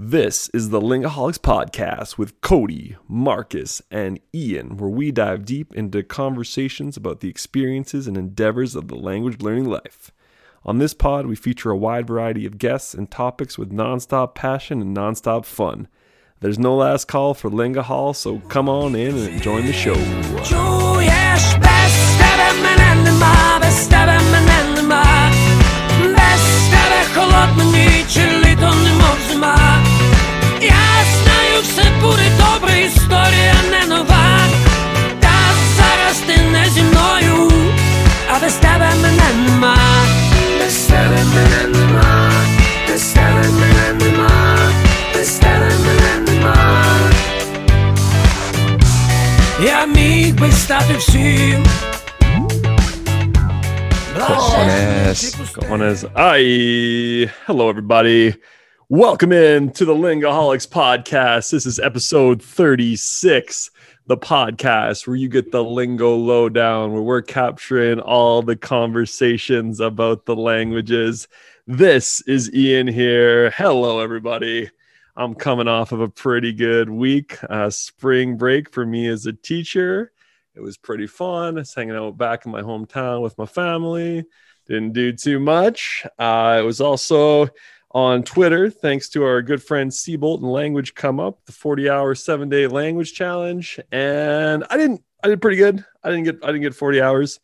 This is the Lingaholics Podcast with Cody, Marcus, and Ian, where we dive deep into conversations about the experiences and endeavors of the language learning life. On this pod, we feature a wide variety of guests and topics with nonstop passion and nonstop fun. There's no last call for Lingahol, so come on in and join the show. Czujesz буде добре, історія не нова. Та зараз ти не зі мною, а без тебе мене нема. Без тебе мене нема, без тебе мене нема, без тебе мене нема. Я міг би стати всім. Cojones. Cojones. Aye. Hello, everybody. Welcome in to the Lingaholics Podcast. This is episode 36, the podcast where you get the lingo lowdown, where we're capturing all the conversations about the languages. This is Ian here. Hello, everybody. I'm coming off of a pretty good week, uh, spring break for me as a teacher. It was pretty fun. Just hanging out back in my hometown with my family. Didn't do too much. Uh, it was also on Twitter, thanks to our good friend Seabolt and Language Come Up, the 40 hour, seven day language challenge. And I didn't, I did pretty good. I didn't get, I didn't get 40 hours.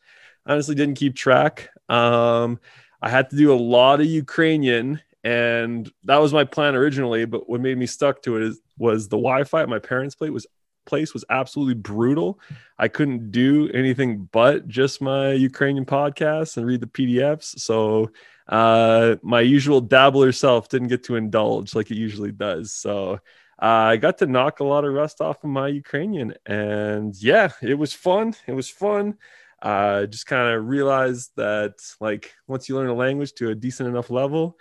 Honestly, didn't keep track. Um, I had to do a lot of Ukrainian, and that was my plan originally. But what made me stuck to it is, was the Wi Fi at my parents' place was place was absolutely brutal. I couldn't do anything but just my Ukrainian podcasts and read the PDFs. So uh, my usual dabbler self didn't get to indulge like it usually does. So uh, I got to knock a lot of rust off of my Ukrainian, and yeah, it was fun. It was fun. Uh, just kind of realized that like once you learn a language to a decent enough level,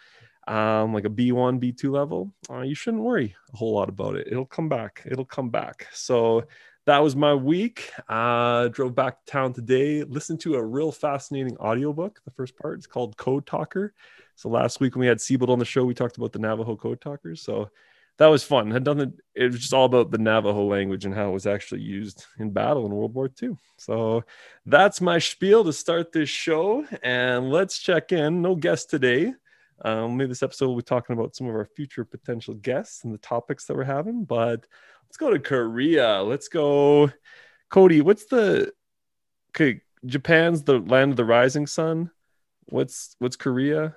um, like a B1, B2 level, uh, you shouldn't worry a whole lot about it. It'll come back. It'll come back. So that was my week. Uh, drove back to town today, listened to a real fascinating audiobook. The first part is called Code Talker. So last week when we had Siebold on the show, we talked about the Navajo Code Talkers. So that was fun. Had done the, it was just all about the Navajo language and how it was actually used in battle in World War II. So that's my spiel to start this show. And let's check in. No guest today. Um, maybe this episode we'll be talking about some of our future potential guests and the topics that we're having. But let's go to Korea. Let's go, Cody. What's the okay? Japan's the land of the rising sun. What's what's Korea?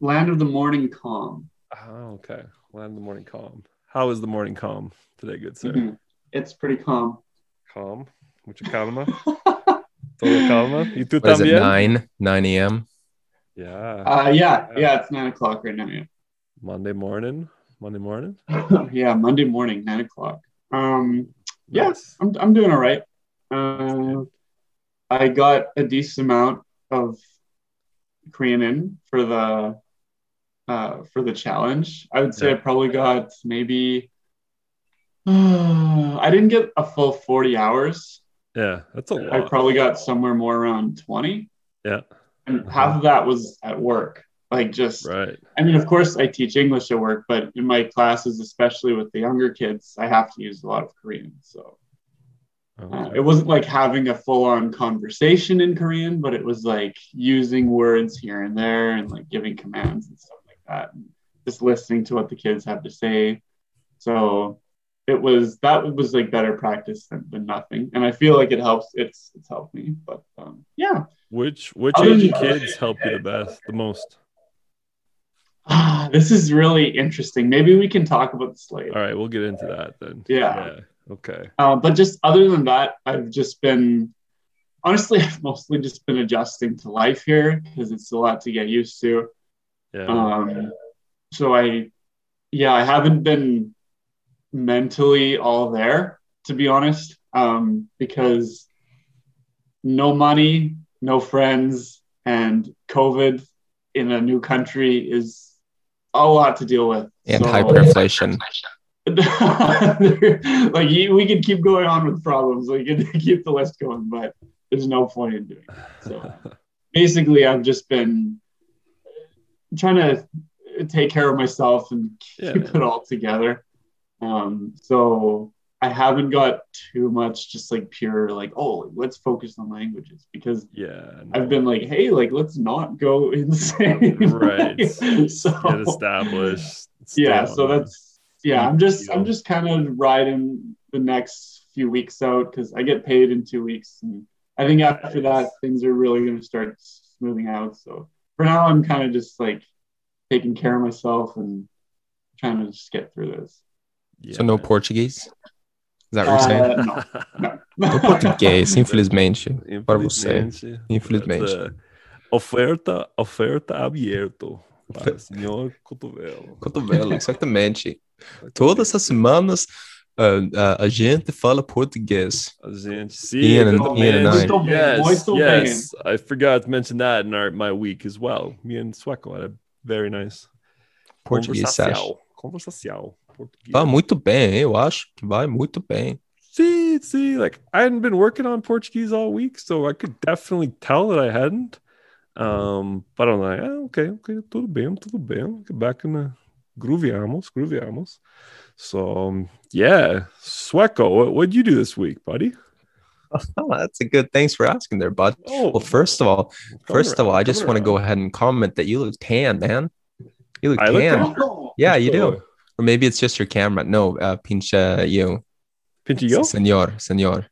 Land of the morning calm. Oh, okay. Land of the morning calm. How is the morning calm today, good sir? Mhm. It's pretty calm. Calm. Mucho calma. Todo calma. ¿Y tú What is it, 9? 9 a.m.? Yeah. Uh, yeah, yeah, it's nine o'clock right now. Yeah, Monday morning. Monday morning. yeah, Monday morning, nine o'clock. Um, yeah, I'm I'm doing all right. Uh, I got a decent amount of Korean in for the uh, for the challenge. I would say I probably got maybe. I didn't get a full 40 hours. Yeah, that's a lot. I probably got somewhere more around 20. Yeah. And half of that was at work. Like just Right. I mean, of course I teach English at work, but in my classes, especially with the younger kids, I have to use a lot of Korean. So uh, it wasn't like having a full-on conversation in Korean, but it was like using words here and there and like giving commands and stuff like that. And just listening to what the kids have to say. So it was that was like better practice than, than nothing. And I feel like it helps. It's it's helped me. But um, yeah. Which which Other than- kids help you the best, the most? Ah, this is really interesting. Maybe we can talk about this later. All right, we'll get into that then. Yeah. Okay. Uh, but just other than that, I've just been honestly, I've mostly just been adjusting to life here because it's a lot to get used to. Yeah. Um, so I, yeah, I haven't been mentally all there to be honest, um, because no money, no friends, and COVID in a new country is a lot to deal with. And So- hyperinflation. like we could keep going on with problems. We could keep the list going, but there's no point in doing it. So basically, I've just been trying to take care of myself and Yeah, keep man. it all together. Um, so I haven't got too much just like pure like oh let's focus on languages because Yeah. no. I've been like hey like let's not go insane right. so Get established. yeah so that's yeah i'm just i'm just kind of riding the next few weeks out because i get paid in two weeks and i think after that things are really going to start smoothing out so for now i'm kind of just like taking care of myself and trying to just get through this Yeah, So no man. Portuguese? Is that what you're saying? Uh, no no No português, infelizmente. Para você. Infelizmente. Infelizmente. Essa Oferta, oferta aberto para o senhor Cotovelo. Cotovelo, exatamente. Todas as semanas ah, ah, a gente fala português. A gente, sim, Ian. Ian and I. Muito bem, Yes, muito yes. I forgot to mention that in our my week as well. Me and Sueco had a very nice Português, Sash. conversação. Português. Vai muito bem, eu acho que vai muito bem. See, see, like I hadn't been working on Portuguese all week, so I could definitely tell that I hadn't. Um, but I'm like, ah, okay, okay, tudo bem, tudo bem. Get back in the grooviamos, grooviamos. So um, yeah, Sueco, what what'd you do this week, buddy? Oh, that's a good. Thanks for asking there, bud. Oh, Well, first of all, first of all, I just want to go around. ahead and comment that you look tan, man. You look I look tan. tan? Yeah, you do. Or maybe it's just your camera. No, uh, pinche you. Pinch yo? Senor, senor.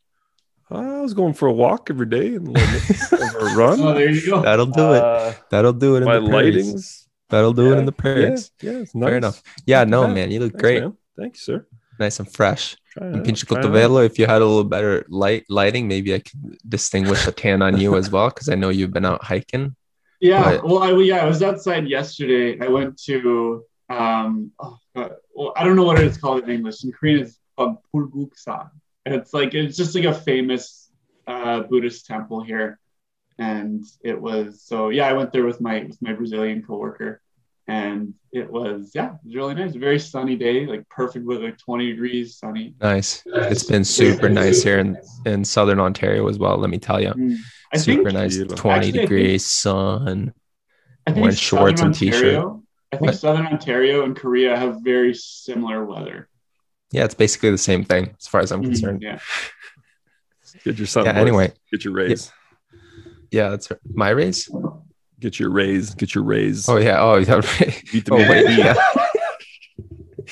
I was going for a walk every day and a little bit of a run. oh there you go That'll do it. Uh, That'll do it in my the prairies. lightings. That'll do it in the prairies. Yeah, yeah, it's Fair enough. Yeah, no, bad. man, you look Thanks, great. man. Thank you, sir. Nice and fresh. Trying And to- pinche trying cotovelo, if you had a little better light lighting, maybe I could distinguish a tan on you as well, because I know you've been out hiking. Yeah, But- well, I yeah, I was outside yesterday. I went to um, oh, God, well, I don't know what it's called in English. In Korean, it's called Pulguksa. And it's like it's just like a famous uh, Buddhist temple here, and it was so yeah. I went there with my with my Brazilian coworker, and it was yeah, it was really nice. Very sunny day, like perfect with like 20 degrees, sunny. Nice. It's been super nice here in, in southern Ontario as well, let me tell you. Mm. I Super think nice. Actually, 20 I think- degrees, sun. I think Wearing shorts Southern and t-shirt. Ontario- I think What? Southern Ontario and Korea have very similar weather. Yeah, it's basically the same thing as far as I'm Mm, concerned. Yeah. Get your son. Yeah, anyway. Get your raise. Yeah, that's right. my race. Get your raise. Get your raise. Oh, yeah. Oh, yeah. Beat the oh, wait. Yeah.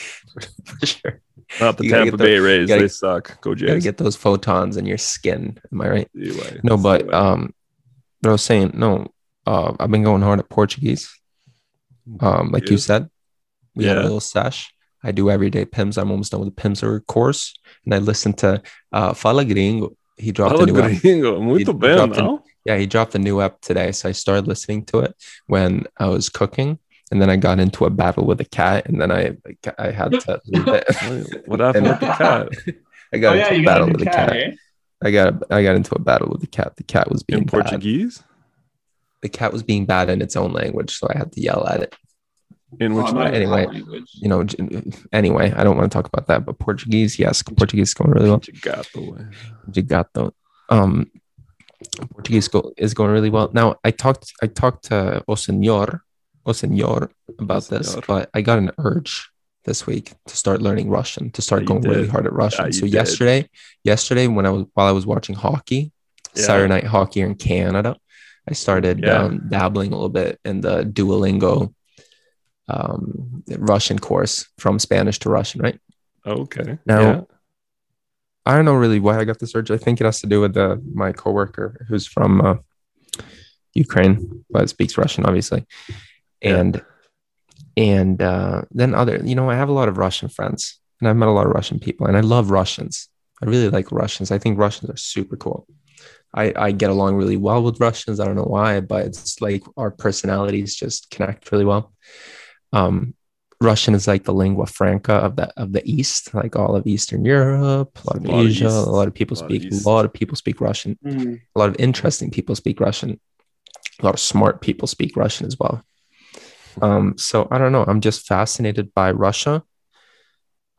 For sure. Not the You Tampa get the- Bay Rays. gotta- they suck. Go You gotta get those photons in your skin. Am I right? Anyway, No, but um, what I was saying, no, uh, I've been going hard at Portuguese. Um, like you Yeah. said, we had a little sesh. I do everyday PIMS. I'm almost done with the PIMS course, and I listen to uh, Fala Gringo. He dropped Fala a new app. Muito He bem, dropped an- não? Yeah, he dropped a new app today, so I started listening to it when I was cooking, and then I got into a battle with a cat, and then I I had to leave it. What happened with the cat? I got oh into you a battle with new a cat, cat. eh? I got I got into a battle with the cat. The cat was being In bad. Portuguese? The cat was being bad in its own language, so I had to yell at it. In which Oh, not anyway. language. You know. Anyway, I don't want to talk about that, but Portuguese, yes, Portuguese is going really well. Gato. Gigato. Um, Portuguese go, is going really well. Now, I talked I talked to O Senor, O Senor about this, Senor. but I got an urge this week to start learning Russian, to start Yeah, you going really hard at Russian. you so did. yesterday, yesterday when I was while I was watching hockey, Yeah. Saturday night hockey in Canada, I started Yeah. um, dabbling a little bit in the Duolingo um, Russian course from Spanish to Russian, right? Okay. Now- yeah. I don't know really why I got this urge. I think it has to do with the my coworker who's from uh, Ukraine, but speaks Russian, obviously, Yeah. and and uh, then other. You know, I have a lot of Russian friends, and I've met a lot of Russian people, and I love Russians. I really like Russians. I think Russians are super cool. I I get along really well with Russians. I don't know why, but it's like our personalities just connect really well. Um, Russian is like the lingua franca of the of the East, like all of Eastern Europe, a lot of A lot of Asia. East. a lot of people A lot speak. East. A lot of people speak Russian. Mm. A lot of interesting people speak Russian. A lot of smart people speak Russian as well. Um, so I don't know. I'm just fascinated by Russia.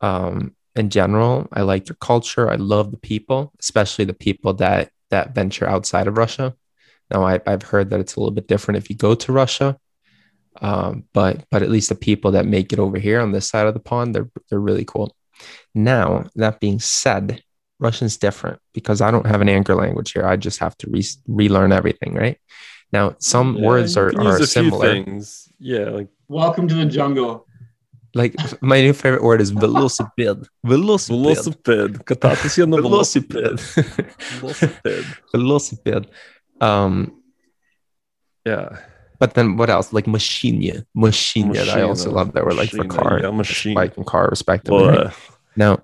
Um, in general, I like their culture. I love the people, especially the people that that venture outside of Russia. Now, I, I've heard that it's a little bit different if you go to Russia. Um, but but at least the people that make it over here on this side of the pond, they're they're really cool. Now that being said, Russian's different because I don't have an anchor language here. I just have to re- relearn everything, right? Now some Yeah, words are, are use a few similar. things. Yeah, like Welcome to the jungle. Like my new favorite word is velocipede. Velocipede. velocipede. Кататися на Velocipede. Velocipede. Velocipede. Um, Yeah. but then what else? Like machine. Machine. I also Machine, love that word, like for machine, car, yeah, machine. bike and car, respectively. Well, right? uh, Now,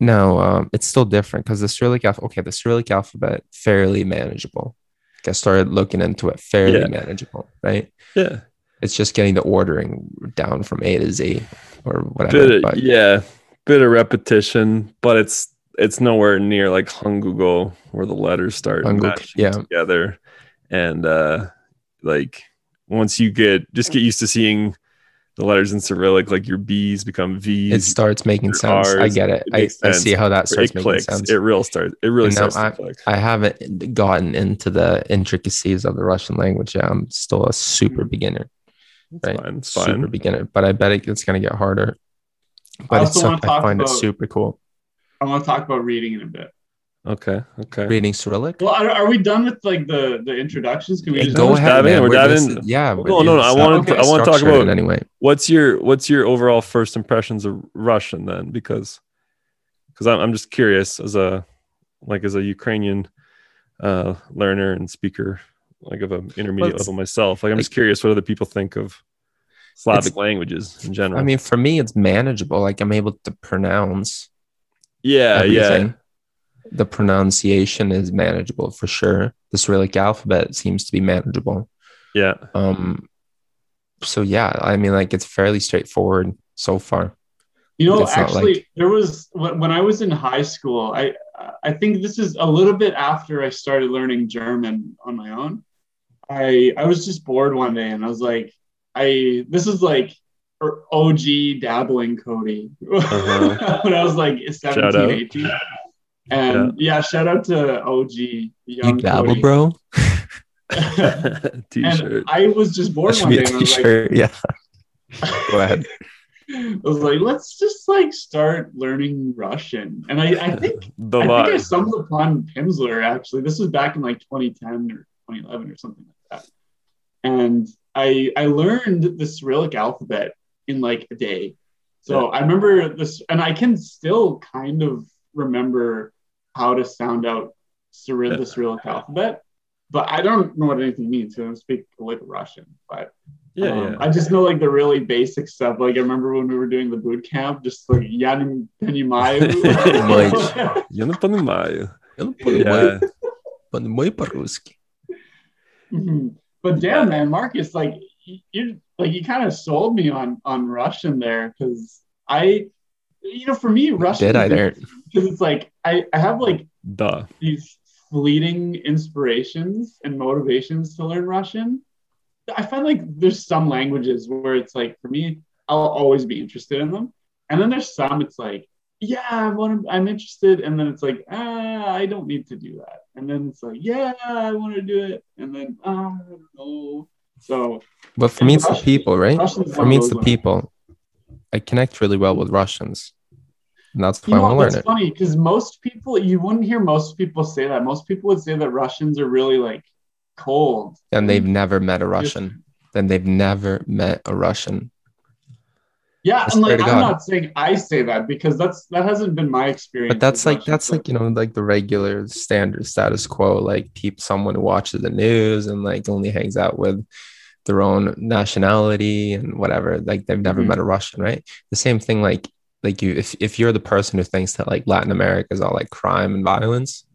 now um, it's still different because the Cyrillic alphabet. Okay, the Cyrillic alphabet fairly manageable. Like I started looking into it, fairly Yeah. manageable, right? yeah. it's just getting the ordering down from A to Z or whatever. Bit of, yeah. Bit of repetition, but it's it's nowhere near like Hangugo where the letters start matching yeah. together. And uh like once you get just get used to seeing the letters in Cyrillic, like your B's become V's. it starts making sense. I get it. it I, I see how that starts it making clicks. sense. It real starts. It really And starts click. I haven't gotten into the intricacies of the Russian language. yet. I'm still a super beginner, It's right? fine. It's super fine. beginner, but I bet it, it's going to get harder. But it's also so, wanna I talk find it super cool. I want to talk about reading in a bit. Okay. Okay. Reading Cyrillic. Well, are, are we done with like the the introductions? Can we Hey, just go ahead, dive in. man. We're We're- diving this- in. yeah. No, no, no, I wanna- I wanna talk about- any way. what's your what's your overall first impressions of Russian then? Because because I'm I'm just curious as a like as a Ukrainian uh learner and speaker, like of an intermediate Well, level myself. Like I'm just curious what other people think of Slavic languages in general. I mean, for me, it's manageable. Like I'm able to pronounce yeah, everything. yeah. The pronunciation is manageable for sure. The Cyrillic alphabet seems to be manageable. Yeah. Um, so yeah, I mean, like it's fairly straightforward so far. You know, It's actually, like- there was when when I was in high school. I I think this is a little bit after I started learning German on my own. I I was just bored one day and I was like, I this is like OG dabbling Cody Uh-huh. when I was like 17, 18. And yeah. shout out to OG Young You dabble, Cody. bro. T-shirt. and I was just That bored should one be day a and I was like, t-shirt. yeah. Go ahead. I was like, let's just like start learning Russian. And I, I think the I think I stumbled upon Pimsleur actually. This was back in like 2010 or 2011 or something like that. And I I learned the Cyrillic alphabet in like a day. So I remember this, and I can still kind of remember how to sound out Cyrill, Yeah. the Cyrillic alphabet, but I don't know what anything means. I don't speak a lick of Russian, but Yeah, um, yeah. I just know like the really basic stuff. Like I remember when we were doing the boot camp, just like Yanim Penimаю. Я не понимаю. Я Yeah. понимаю по-русски. Mhm. But damn, man, Marcus, like you- you like you kind of sold me on on Russian there because I, you know, for me, Russian Did I there? because it's like I I have like Duh. these fleeting inspirations and motivations to learn Russian. I find like there's some languages where it's like for me, I'll always be interested in them, and then there's some it's like yeah, I want to, I'm interested, and then it's like ah, I don't need to do that, and then it's like yeah, I want to do it, and then ah, I don't know. So But for me, it's the people, right? Russian's For me, it's the people. I connect really well with Russians. And that's You why I know, want to learn it. funny because most people, you wouldn't hear most people say that. Most people would say that Russians are really like cold. And they've never met a Russian. Then they've never met a Russian. Yeah, and like I'm God. not saying I say that because that's that hasn't been my experience. But that's like that's like you know like the regular standard status quo. Like peep someone who watches the news and like only hangs out with their own nationality and whatever. Like they've never Mhm. met a Russian, right? The same thing. Like like you if if you're the person who thinks that like Latin America is all like crime and violence,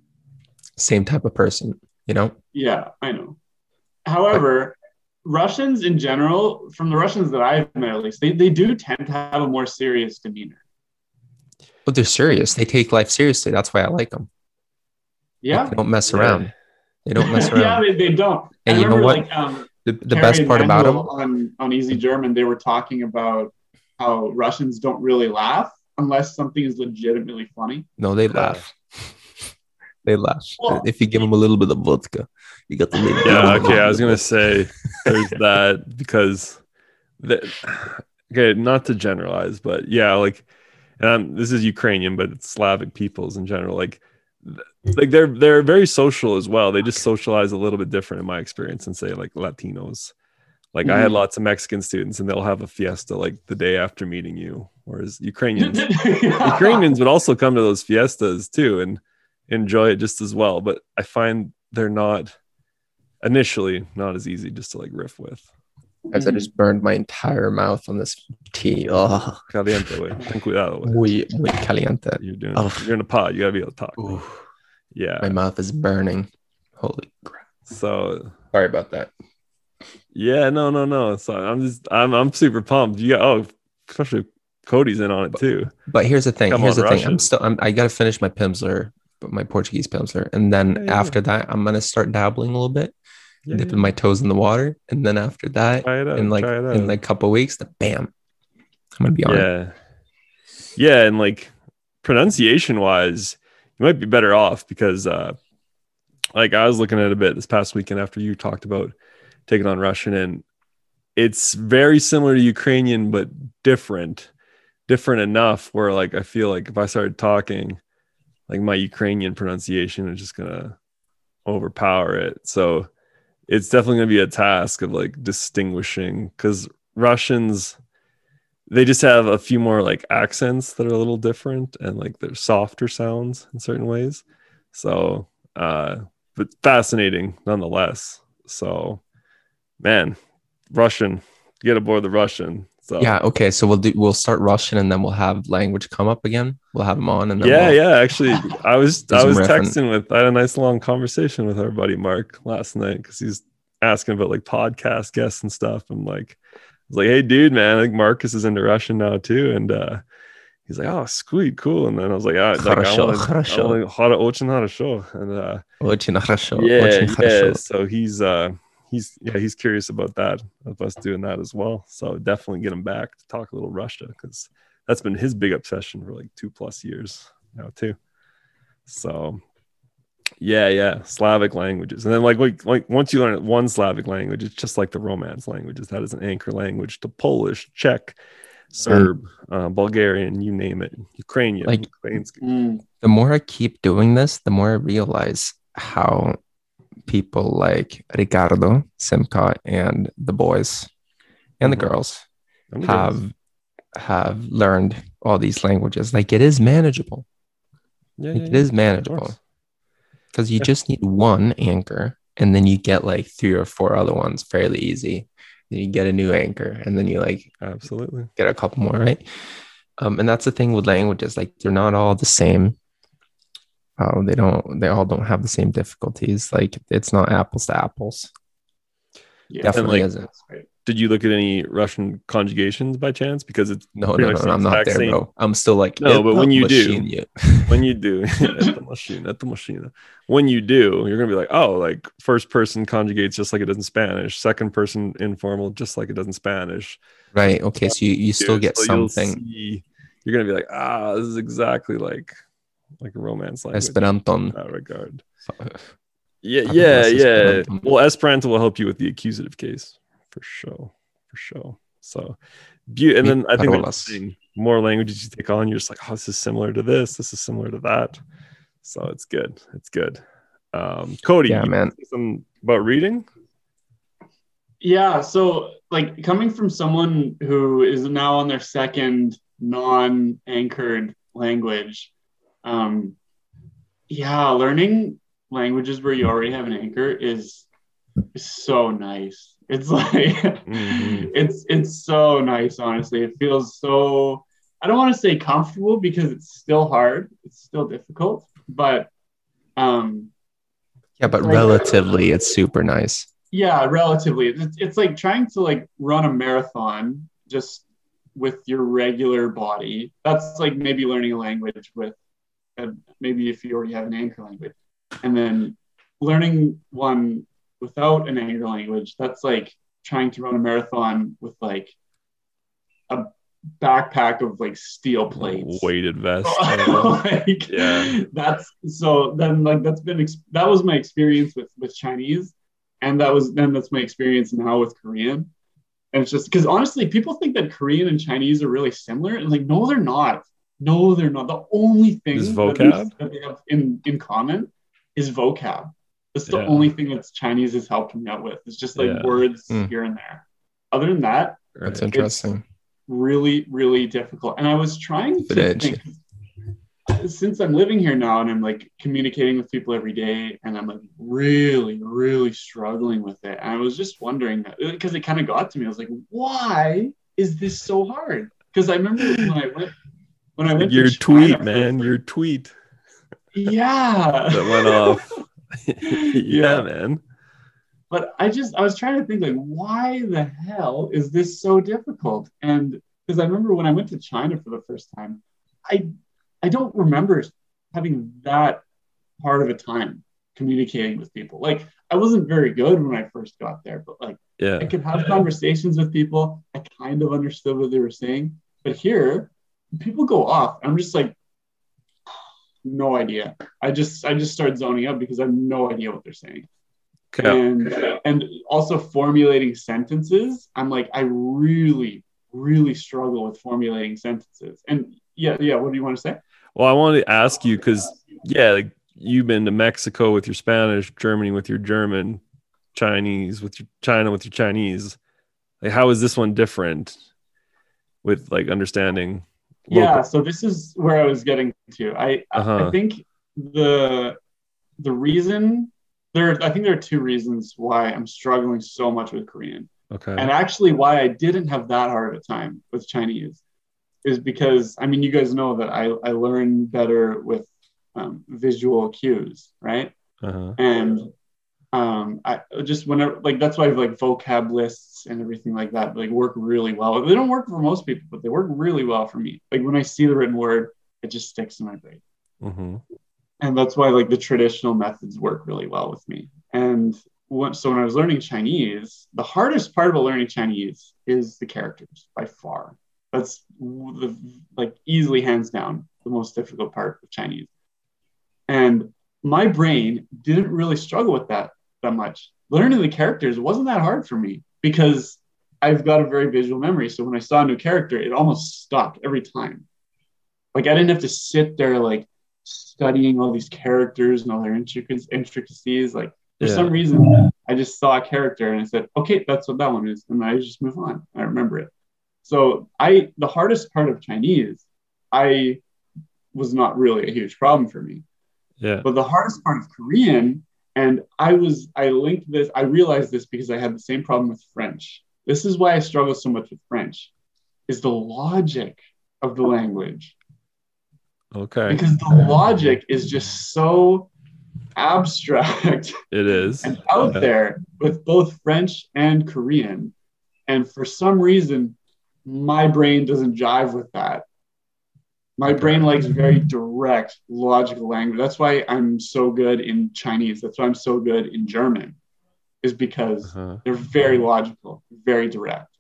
same type of person. You know. Yeah, I know. However, Russians in general, from the Russians that I've met at least, they, they do tend to have a more serious demeanor. But they're serious. They take life seriously. That's why I like them. Yeah. They don't mess Yeah. around. They don't mess around. yeah, they, they don't. And I you know what? Like, um, the the best part about them, on on Easy German, they were talking about how Russians don't really laugh unless something is legitimately funny. no, they laugh. They laugh. Well- if you give them a little bit of vodka, you got the little Yeah, okay. I was gonna say there's that because the, okay, not to generalize, but yeah, like, um, this is Ukrainian, but it's Slavic peoples in general. Like, like they're they're very social as well. They just socialize a little bit different in my experience than say like Latinos. Like I had Mhm. lots of Mexican students, and they'll have a fiesta like the day after meeting you, whereas Ukrainians Ukrainians would also come to those fiestas too and enjoy it just as well. But I find they're not initially not as easy just to like riff with. As I just burned my entire mouth on this tea. Oh, Caliente way. Ten cuidado way. muy, muy caliente. You're doing Oh. you're in a pod. You gotta be able to talk. Ooh, Yeah. my mouth is burning. Holy crap. So Sorry about that. yeah, no, no, no. So I'm just I'm I'm super pumped. You got oh especially Cody's in on it too. But here's the thing. Come here's on, the thing. I'm still. I'm, I gotta finish my Pimsleur, but my Portuguese Pimsleur, and then Yeah, yeah. after that, I'm gonna start dabbling a little bit, Yeah, dipping my toes in the water, and then after that, out. in like try it out. in like a couple weeks, then bam, I'm gonna be on it. yeah yeah and like pronunciation wise you might be better off because uh like i was looking at a bit this past weekend after you talked about taking on russian and it's very similar to ukrainian but different different enough where like i feel like if i started talking like my ukrainian pronunciation is just gonna overpower it. So it's definitely gonna be a task of like distinguishing because russians they just have a few more like accents that are a little different and like they're softer sounds in certain ways. So uh but fascinating nonetheless. So man russian get aboard the russian so Yeah. Okay. So we'll do. We'll start Russian, and then we'll have language come up again. We'll have them on, and then yeah we'll- yeah actually i was Do i some was riffing. texting with i had a nice long conversation with our buddy mark last night because he's asking about like podcast guests and stuff i'm like i was like hey dude man i think marcus is into russian now too and uh he's like oh sweet cool and then i was like, ah, like I Хорошо, wanna- I хорошо. wanna- хора- очень хорошо. and uh Очень хорошо, yeah очень yeah хорошо. so he's uh he's yeah he's curious about that of us doing that as well so definitely get him back to talk a little russia because that's been his big obsession for like two plus years now too so yeah yeah slavic languages and then like like, like once you learn one slavic language it's just like the romance languages that is an anchor language to polish czech serb uh, bulgarian you name it ukrainian Like- Ukrainsky. Mm. the more I keep doing this, the more I realize how people like Ricardo, Simca, and the boys and the Mhm. girls I'm good. have have learned all these languages. Like it is manageable. yeah, Like yeah, it is manageable because you Yeah. just need one anchor, and then you get like three or four other ones fairly easy. Then you get a new anchor, and then you like absolutely get a couple more, right? Um, and that's the thing with languages; like they're not all the same how they don't they all don't have the same difficulties. Like it's not apples to apples. Yeah, Definitely like, isn't. Did you look at any Russian conjugations by chance? Because it's no, no, no, no I'm not there, same. bro. I'm still like no, but when you, do, when you do, when you do, at the machine, at the machine, when you do, you're gonna be like, oh, like first person conjugates just like it does in Spanish, second person informal just like it does in Spanish. Right. Okay. So you, you still get so something. See, you're gonna be like, ah, this is exactly like like a romance language in Esperanton. that regard. Yeah Talk yeah yeah. Well esperanto will help you with the accusative case for sure for sure. So beau- and then i think parolas. the more languages you take on you're just like oh this is similar to this this is similar to that. So it's good it's good. Um cody Yeah, you man. wanna say something about reading? Yeah, so like coming from someone who is now on their second non-anchored language, um, yeah, learning languages where you already have an anchor is, is so nice. It's like Mhm. it's it's so nice, honestly. It feels so I don't want to say comfortable because it's still hard, it's still difficult, but um Yeah, but Like- relatively, it's super nice. yeah relatively it's, it's like trying to like run a marathon just with your regular body that's like maybe learning a language with Uh, maybe if you already have an anchor language and then learning one without an anchor language that's like trying to run a marathon with like a backpack of like steel plates weighted vest like, Yeah. that's so then like that's been ex- that was my experience with with chinese and that was then that's my experience now with korean And it's just because honestly, people think that Korean and Chinese are really similar. And like, no, they're not. No, they're not. The only thing Is that they- vocab? that they have in, in common is vocab. That's the Yeah. only thing that Chinese has helped me out with. It's just like Yeah. words Mm. here and there. Other than that, That's Right. interesting. really, really difficult. And I was trying to edgy. think since I'm living here now and I'm like communicating with people every day and I'm like really, really struggling with it. And I was just wondering because it kind of got to me. I was like, why is this so hard? Because I remember when I went when I went Your China tweet, for- man. Your tweet yeah. that went off. yeah, Yeah. man. but I just I was trying to think like why the hell is this so difficult? And because I remember when I went to China for the first time, I I don't remember having that part of a time communicating with people. Like I wasn't very good when I first got there, but like yeah. I could have conversations with people. I kind of understood what they were saying. But here, people go off. I'm just like, no idea. I just I just start zoning out because I have no idea what they're saying Okay. and and also formulating sentences i'm like i really really struggle with formulating sentences and yeah yeah what do you want to say Well, I wanted to ask you because, yeah, like you've been to Mexico with your Spanish, Germany with your German, Chinese with your China with your Chinese. Like, how is this one different with like understanding? Yeah so this is where i was getting to i I- Uh-huh. i think the the reason there i think there are two reasons why i'm struggling so much with korean Okay. and actually why i didn't have that hard of a time with chinese is because i mean you guys know that i, I learn better with um, visual cues right Uh-huh. and um i just whenever like that's why I have like vocab lists and everything like that like work really well. They don't work for most people but they work really well for me. Like when i see the written word it just sticks in my brain. Hmm and that's why like the traditional methods work really well with me. And when, so when i was learning chinese the hardest part about learning chinese is the characters by far. That's the like easily hands down the most difficult part of chinese. And my brain didn't really struggle with that that much learning the characters wasn't that hard for me because i've got a very visual memory so when i saw a new character it almost stuck every time like i didn't have to sit there like studying all these characters and all their intric- intricacies. Like for Yeah. some reason, I just saw a character and I said, okay, that's what that one is. And I just move on. I remember it. So I, the hardest part of Chinese, I was not really a huge problem for me. Yeah. But the hardest part of Korean, and I was, I linked this, I realized this because I had the same problem with French. This is why I struggle so much with French, is the logic of the language Okay. because the logic is just so abstract It is. and out Yeah. there with both French and Korean. And for some reason, my brain doesn't jive with that. My brain likes very direct, logical language. That's why I'm so good in Chinese. That's why I'm so good in German, is because Uh-huh. they're very logical, very direct.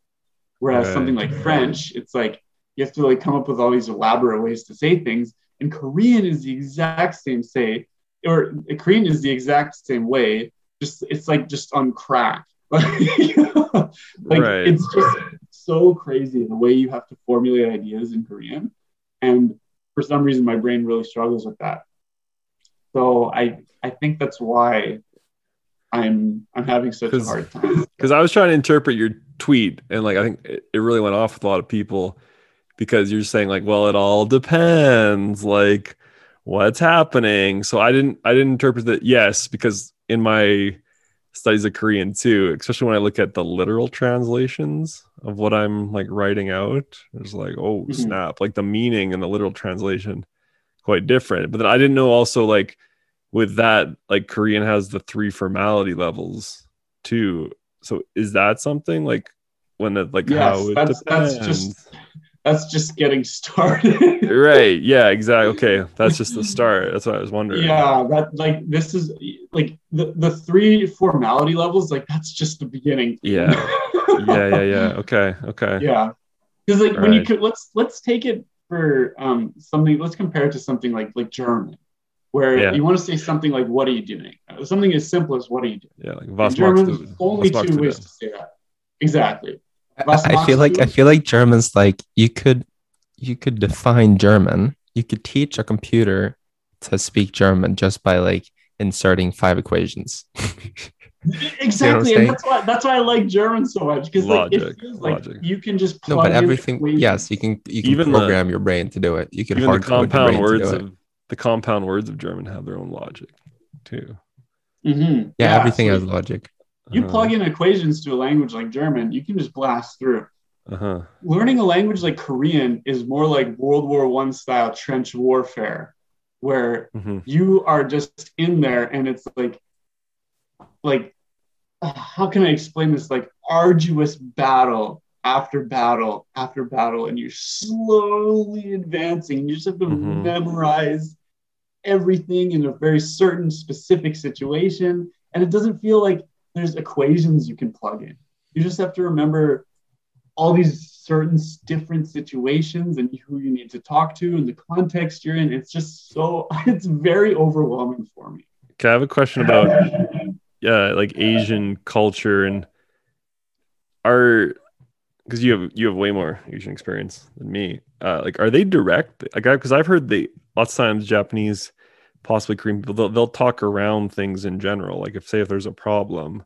Whereas Right. something like French, it's like you have to like come up with all these elaborate ways to say things. And Korean is the exact same say, or Korean is the exact same way. Just it's like just on crack. like Right. it's just so crazy the way you have to formulate ideas in Korean. And for some reason my brain really struggles with that. So I I think that's why I'm I'm having such a hard time. because I was trying to interpret your tweet, and like I think it, it really went off with a lot of people because you're saying like, well, it all depends, like what's happening. So I didn't I didn't interpret that. Yes, because in my studies of Korean too, especially when I look at the literal translations of what I'm like writing out, it's like, oh Mhm. snap, like the meaning and the literal translation quite different. But then I didn't know also like with that, like Korean has the three formality levels too. So is that something like when it like Yes, how it that's- that's depends? just- That's just getting started. right. Yeah, exactly. Okay. That's just the start. That's what I was wondering. yeah, that like this is like the, the three formality levels, like that's just the beginning. Yeah. Yeah, yeah, yeah. Okay. Okay. yeah. Because like when you could let's let's take it for um something let's compare it to something like like German, where Yeah. you want to say something like what are you doing? Something as simple as what are you doing? Yeah, like In was German, magst only two ways to say that. Exactly. Was I feel like du? I feel like German's like you could you could define German. You could teach a computer to speak German just by like inserting five equations. exactly, saying? and that's why that's why I like German so much because like Logic, it feels like logic. you can just no, plug but in everything equations. yes, you can you can Even the- program your brain to do it. You can Even the hard code your compound words to do of the compound words of German have their own logic too. Mhm. Yeah, everything so has logic. You Uh-huh. plug in equations to a language like German, you can just blast through. Uh-huh. Learning a language like Korean is more like World War One style trench warfare, where Mhm. you are just in there and it's like like how can i explain this like arduous battle after battle after battle and you're slowly advancing you just have to Mhm. memorize everything in a very certain specific situation and it doesn't feel like there's equations you can plug in you just have to remember all these certain different situations and who you need to talk to and the context you're in it's just so it's very overwhelming for me Okay, I have a question about yeah, like Asian culture and are because you have you have way more Asian experience than me. Uh, like, are they direct? Like, because I've heard they lots of times Japanese, possibly Korean people, they'll they'll talk around things in general. Like, if say if there's a problem,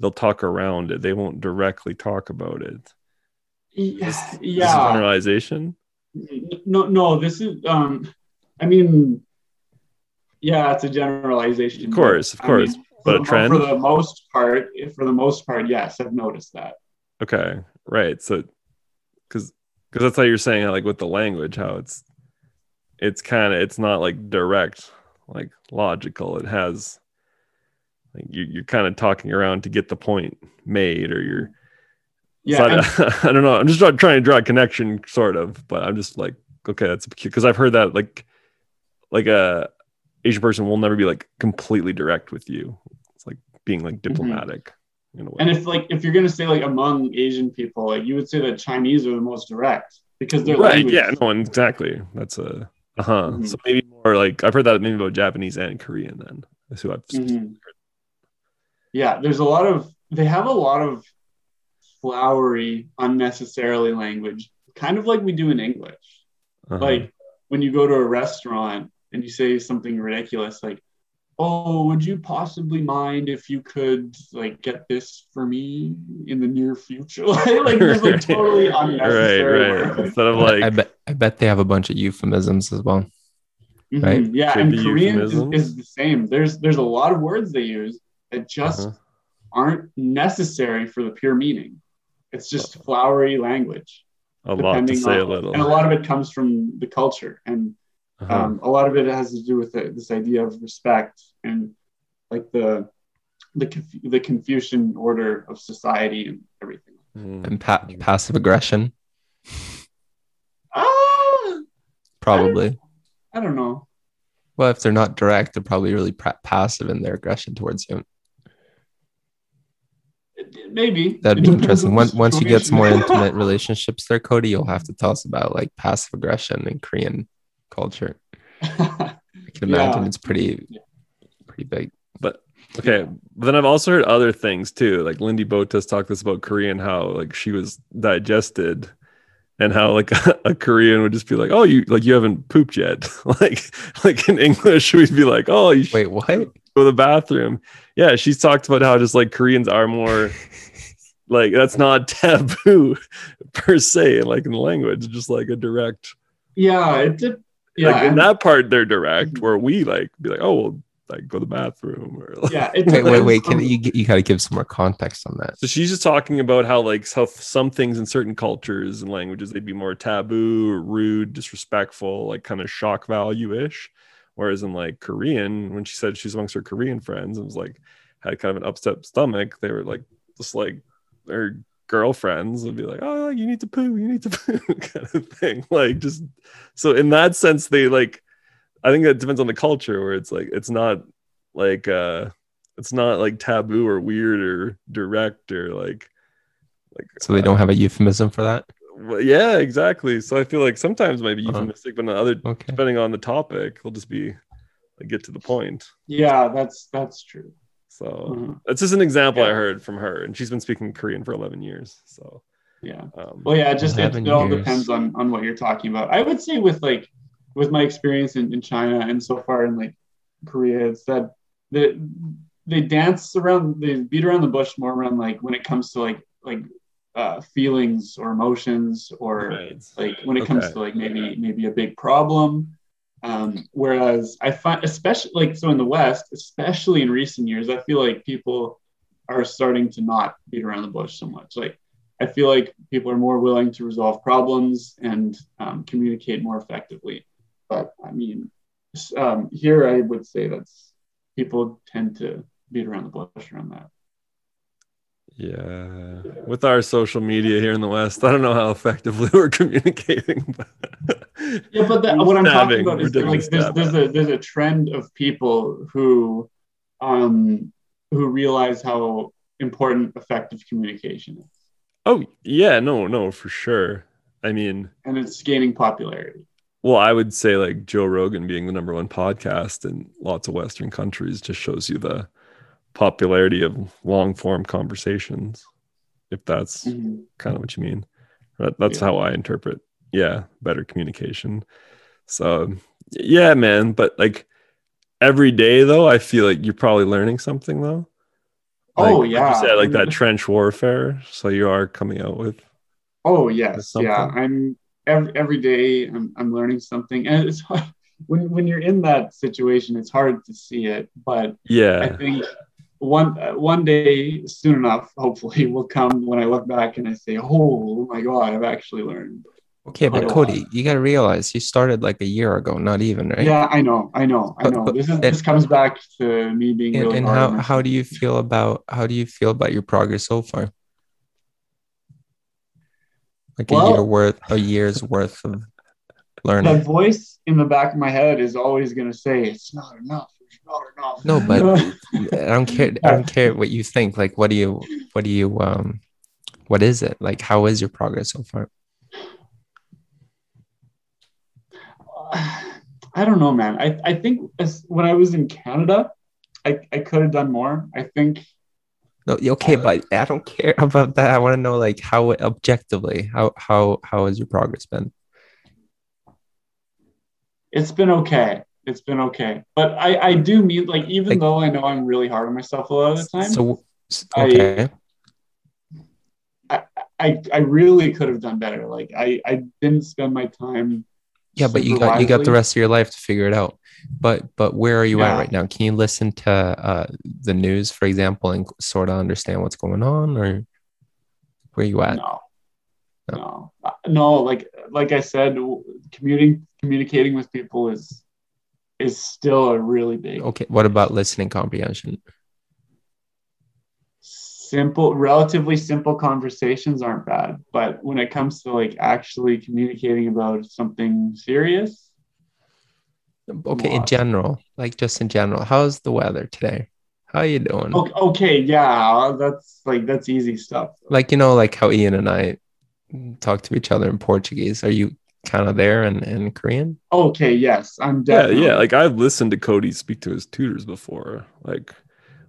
they'll talk around it. They won't directly talk about it. yeah, This is yeah. generalization. no no this is um i mean yeah it's a generalization Of course, of I course, mean, but a trend? for the most part for the most part yes i've noticed that Okay, right. So, because because that's how you're saying like with the language, how it's it's kind of it's not like direct, like logical. It has like you you're kind of talking around to get the point made, or you're yeah so I, I don't know. I'm just try- trying to draw a connection, sort of, but I'm just like okay, that's because I've heard that like like a Asian person will never be like completely direct with you. It's like being like mm-hmm. diplomatic in a way. and if like if you're gonna say like among asian people like you would say that chinese are the most direct because they're right yeah no exactly that's a uh-huh Mhm. so maybe more like i've heard that maybe about japanese and korean then that's who i've Mhm. yeah there's a lot of they have a lot of flowery unnecessarily language kind of like we do in english uh-huh. like when you go to a restaurant and you say something ridiculous like oh would you possibly mind if you could like get this for me in the near future like there's like totally unnecessary right words. instead of like I like bet I bet they have a bunch of euphemisms as well. Mhm. right? yeah Could and korean is, is the same there's there's a lot of words they use that just Uh-huh. aren't necessary for the pure meaning it's just flowery language a lot to depending say a little and a lot of it comes from the culture and Uh-huh. um, a lot of it has to do with the, this idea of respect and like the the conf- the Confucian order of society and everything. Mhm. And pa- passive aggression, Ah, probably. I don't know. Well, if they're not direct, they're probably really pra- passive in their aggression towards you. It- it- Maybe That'd be interesting. on Once once you get some more intimate relationships there, Cody, you'll have to tell us about like passive aggression in Korean culture. I can imagine Yeah. it's pretty pretty big. but okay but then i've also heard other things too like Lindie Botes talked this about korean how like she was digested and how like a, korean would just be like oh you like you haven't pooped yet like like in english we'd be like oh you Wait, what? go to the bathroom yeah she's talked about how just like koreans are more like that's not taboo per se like in the language just like a direct yeah, it did. Yeah, like in that part they're direct mm-hmm. where we like be like oh well like go to the bathroom or like, yeah. It Wait, wait, wait. Can um, you you gotta give some more context on that? So she's just talking about how like how some things in certain cultures and languages they'd be more taboo or rude, disrespectful, like kind of shock value ish. Whereas in like Korean, when she said she's amongst her Korean friends, and was like had kind of an upset stomach. They were like just like their girlfriends would be like, "Oh, you need to poo, you need to poo," kind of thing. Like just so in that sense, they like. I think that depends on the culture where it's like it's not like uh it's not like taboo or weird or direct or like like So they don't have a euphemism for that? well, yeah exactly so i feel like sometimes might be Uh-huh. euphemistic but in other Okay. depending on the topic they'll just be like get to the point yeah, that's that's true. So Mhm. that's just an example i heard from her and she's been speaking korean for 11 years so yeah. Um, Well, yeah, it just it, it all depends on on what you're talking about. I would say with like with my experience in, in China and so far in like Korea, it's that they they dance around, they beat around the bush more around like when it comes to like like uh, feelings or emotions or right. like when it comes to like maybe maybe a big problem. Um, whereas I find, especially like so in the West, especially in recent years, I feel like people are starting to not beat around the bush so much. Like I feel like people are more willing to resolve problems and um, communicate more effectively. But I mean, um, here I would say that's people tend to beat around the bush around that. Yeah. With our social media here in the West, I don't know how effectively we're communicating. but- Yeah, but that, what I'm talking about is like there's there's a there's a trend of people who um who realize how important effective communication is, Oh, yeah, no, no, for sure. I mean, and it's gaining popularity. well, I would say like Joe Rogan being the number one podcast in lots of Western countries just shows you the popularity of long form conversations, if that's Mhm. kind of what you mean. That, that's Yeah. how I interpret. Yeah, better communication. So, yeah, man. But like every day, though, I feel like you're probably learning something, though. Like, Oh, like yeah. you said like that mm-hmm. trench warfare. So you are coming out with. Oh yes, something. yeah. I'm every, every day I'm I'm learning something, and it's hard when when you're in that situation. It's hard to see it, but yeah I think one one day soon enough, hopefully, will come when I look back and I say, "Oh my God, I've actually learned." Okay, but Cody, you gotta realize you started like a year ago, not even, right? Yeah, I know, I know, I know. but- this is this comes back to me being And, really and how how do you feel about how do you feel about your progress so far? Like a year worth, a year's worth of That learning. voice in the back of my head is always going to say, "It's not enough. It's not enough." No, but I don't care. I don't care what you think. Like, what do you, what do you, um, what is it? Like, how is your progress so far? I don't know, man. I, I think as, when I was in Canada, I, I could have done more. I think No, okay, uh, but I don't care about that. I want to know, like, how objectively, how how how has your progress been? it's been okay. It's been okay. But I, I do mean like even Like- though I know I'm really hard on myself a lot of the time, So, s- I- okay, I, I really could have done better. Like I, I didn't spend my time. Yeah, but you got you got the rest of your life to figure it out. But but where are you at right now? Can you listen to uh, the news, for example, and sort of understand what's going on, or where you at? No, No. no, Uh, no. Like like I said, commuting communicating with people is is still a really big Okay, what about listening comprehension? Simple relatively simple conversations aren't bad but when it comes to like actually communicating about something serious Okay, in general, like just in general, how's the weather today? How are you doing? okay, okay yeah that's like that's easy stuff Like you know, like how Ian and I talk to each other in Portuguese. Are you kind of there in, in Korean? okay yes i'm definitely yeah, yeah. Like I've listened to Cody speak to his tutors before. Like,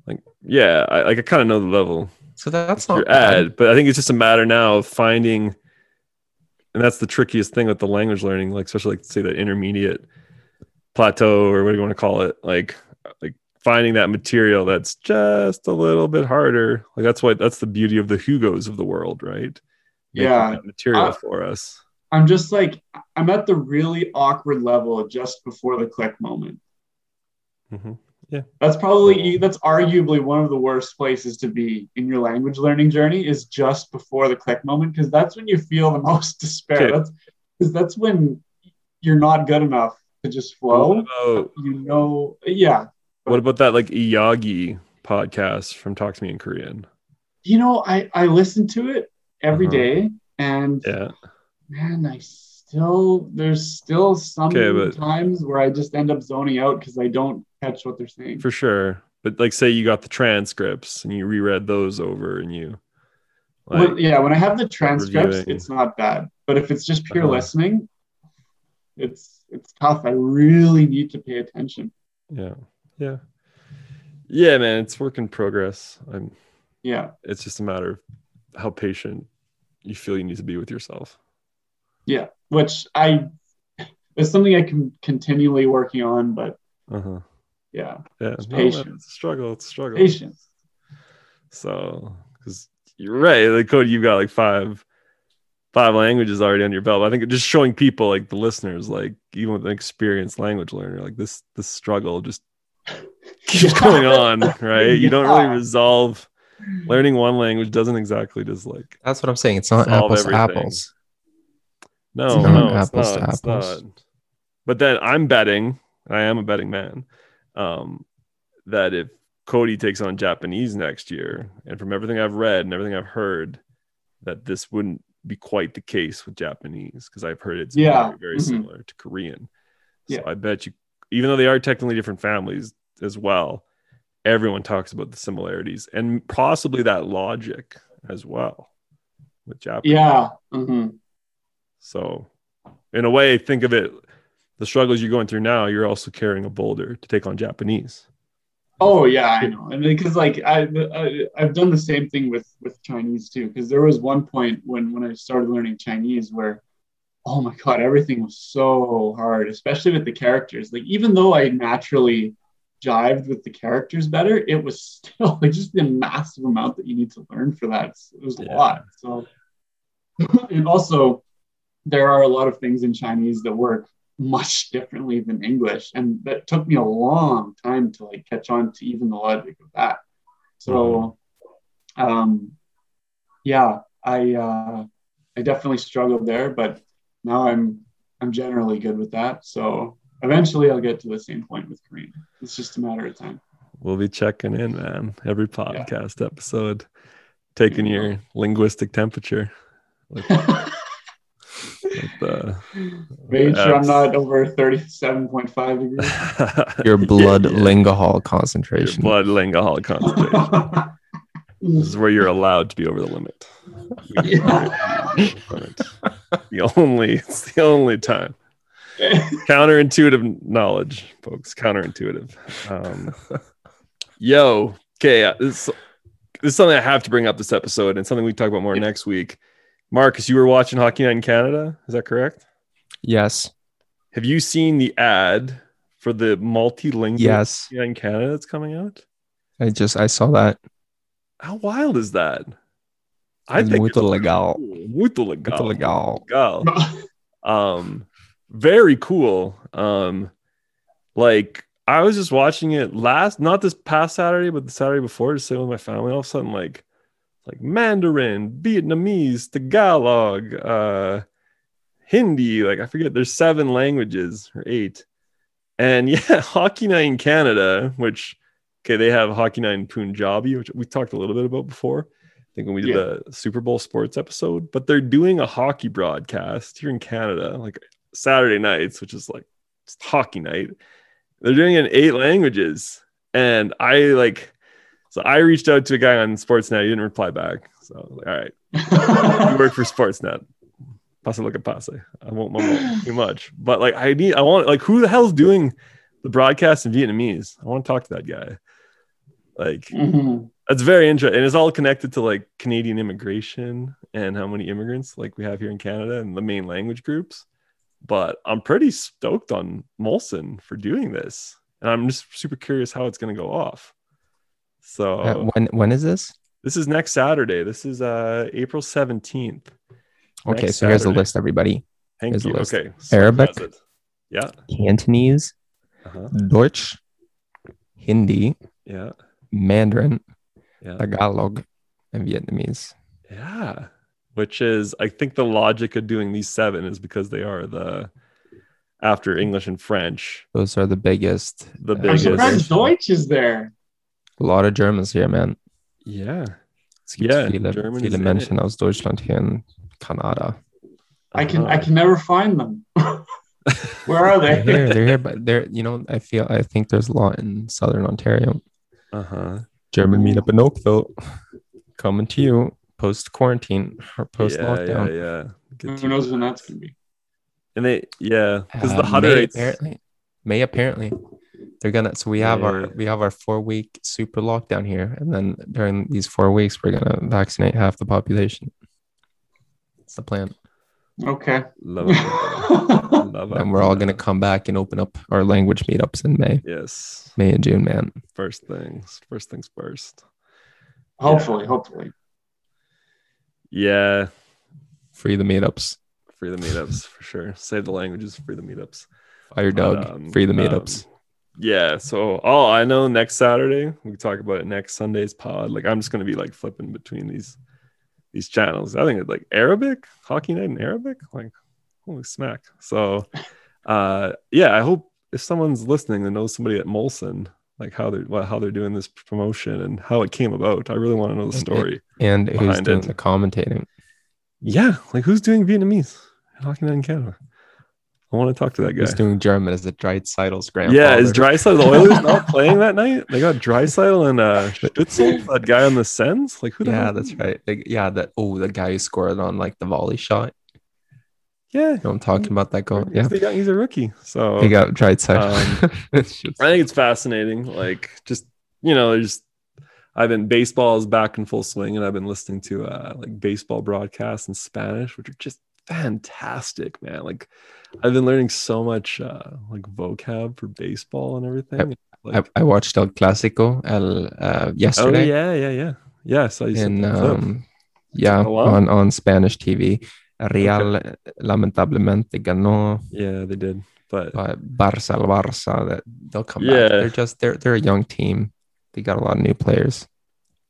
like yeah, I like I kind of know the level So that's not you're bad. but I think it's just a matter now of finding, and that's the trickiest thing with the language learning. Like especially like say that intermediate plateau or what do you want to call it? Like, like finding that material that's just a little bit harder. Like that's why that's the beauty of the Hugos of the world, right? Making Yeah. that material Uh, for us. i'm just like i'm at the really awkward level just before the click moment Mhm. that's probably that's arguably one of the worst places to be in your language learning journey is just before the click moment because that's when you feel the most despair Okay. that's because that's when you're not good enough to just flow about you know yeah what about that like Iyagi podcast from Talk to Me in Korean? you know i i listen to it every Uh-huh. day, and Yeah. man i still there's still some Okay, but- times where i just end up zoning out because i don't catch what they're saying for sure. But like, say you got the transcripts and you reread those over, and you, like, When- yeah, when I have the transcripts, reviewing. it's not bad. But if it's just pure Uh-huh. listening, it's it's tough. I really need to pay attention. yeah, yeah, yeah, man, it's work in progress. I'm. Yeah, It's just a matter of how patient you feel you need to be with yourself. Yeah, which I it's something I can continually working on, but Uh-huh. Yeah, Yeah. It's no, patience. it's a struggle. It's a struggle. patience. So, because you're right, like Cody, you've got like five, five languages already on your belt. I think just showing people, like the listeners, like even with an experienced language learner, like this, this struggle just keeps Yeah. going on, right? You don't really resolve. Learning one language doesn't exactly just like That's what I'm saying. It's not Solve apples to apples. no, It's no, not it's apples not, to it's apples. not. But then I'm betting, I am a betting man, um, that if Cody takes on Japanese next year, and from everything I've read and everything I've heard, that this wouldn't be quite the case with Japanese because I've heard it's Yeah. very, very Mhm. similar to Korean. So Yeah. I bet you, even though they are technically different families as well, everyone talks about the similarities and possibly that logic as well with Japanese. Yeah. hmm So, in a way, think of it the struggles you're going through now, you're also carrying a boulder to take on Japanese. Oh yeah, I know. And because like I, I I've done the same thing with with Chinese too. Because there was one point when when I started learning Chinese where, oh my god, everything was so hard, especially with the characters. Like even though I naturally jived with the characters better, it was still like just the massive amount that you need to learn for that. It was a Yeah. lot. So, and also there are a lot of things in Chinese that work much differently than English. And that took me a long time to like catch on to even the logic of that. So um yeah, I uh I definitely struggled there, but now I'm I'm generally good with that. So eventually I'll get to the same point with Korean. It's just a matter of time. We'll be checking in, man, every podcast episode, taking your linguistic temperature. With the, Making sure I'm not over 37.5 degrees. Your blood Yeah. lingahol Your concentration. blood lingual concentration. this is where you're allowed to be over the limit. Limit. the only, it's the only time. counterintuitive knowledge, folks. Counterintuitive. Um, yo, okay. uh, This, this is something I have to bring up this episode, and something we talk about more Yeah. next week. Marcus, you were watching Hockey Night in Canada. Is that correct? Yes. Have you seen the ad for the multilingual Yes. Hockey Night in Canada that's coming out? I just I saw that. How wild is that? I It's think muito it's legal. cool. Muito legal. Muito legal. Legal. um very cool um like i was just watching it last not this past saturday but the saturday before just sitting with my family all of a sudden like like mandarin vietnamese tagalog uh hindi like i forget there's seven languages or eight. And yeah hockey night in canada which okay they have hockey night in punjabi which we talked a little bit about before i think when we did Yeah. the super bowl sports episode but they're doing a hockey broadcast here in canada like saturday nights which is like hockey night. They're doing it in eight languages. And i like so i reached out to a guy on sportsnet he didn't reply back so I was like, all right you work for Sportsnet. Pass look at passe. I won't mumble too much, but like I need, I want like who the hell's doing the broadcast in Vietnamese? I want to talk to that guy. Like Mhm. that's very interesting, and it's all connected to like Canadian immigration and how many immigrants like we have here in Canada and the main language groups. But I'm pretty stoked on Molson for doing this, and I'm just super curious how it's going to go off. So Uh, when when is this? this is next Saturday. This is uh April 17th. Okay, Next so here's the list, everybody. Thank Here's the you. list. Okay. Arabic? Yeah. Cantonese, Uh-huh. Deutsch, Hindi, Yeah. Mandarin, Yeah. Tagalog, and Vietnamese. Yeah. Which is, I think the logic of doing these seven is because they are the after English and French. Those are the biggest. The uh, I'm biggest- surprised Deutsch is there. A lot of Germans here, man. Yeah. Es gibt Yeah, viele, German viele is in Menschen aus Deutschland hier in Kanada. I can I Uh-huh. can never find them. Where are they? they're, here, they're here, but they're you know I feel I think there's a lot in Southern Ontario. Uh-huh. German meetup in Oakville, coming to you post quarantine or post lockdown. yeah, yeah. Good Who knows when that's gonna be? And they, yeah, because the Uh, Hutterites, May apparently, May apparently, they're gonna. So we have our we have our four week super lockdown here, and then during these four weeks, we're gonna vaccinate half the population. It's the plan. Okay. Love it. Love it. And we're all gonna come back and open up our language meetups in May, Yes. May and June, man. First things. First things first. hopefully, hopefully. Yeah. Free the meetups. Free the meetups for sure. Save the languages. Free the meetups. Fire Doug. But, um, free the um, meetups. Yeah. So, all I know next Saturday we talk about it next Sunday's pod. Like, I'm just gonna be like flipping between these these channels. I think it's like Arabic, Hockey Night in Arabic. Like, holy smack. So, uh, yeah. I hope if someone's listening that knows somebody at Molson, like how they're what, how they're doing this promotion and how it came about. I really want to know the story. and who's doing it. the commentating? Yeah, like who's doing Vietnamese Hockey Night in Canada? I want to talk to that guy. Who's doing German? Is it Draisaitl's grandfather? Yeah, is Draisaitl the Oilers not playing that night? They got Draisaitl and uh Stützle, that guy on the Sens. Like who? The Yeah, that's right. Like, yeah, that oh, the guy who scored on like the volley shot. Yeah, You know I'm talking about that goal. Yeah, the young- he's a rookie. So he got Draisaitl. Um, I think it's fascinating. Like just you know, there's I've been baseball is back in full swing, and I've been listening to uh like baseball broadcasts in Spanish, which are just fantastic, man. Like I've been learning so much uh like vocab for baseball and everything. I, Like, I watched El Clásico el uh, oh yesterday. yeah, yeah, yeah. Yeah, so you in sent the clip. um, yeah Oh, on on Spanish TV. Real lamentablemente ganó Yeah, they did. But but Barça el Barça that they'll come back. Yeah. They're just they're they're a young team. They got a lot of new players.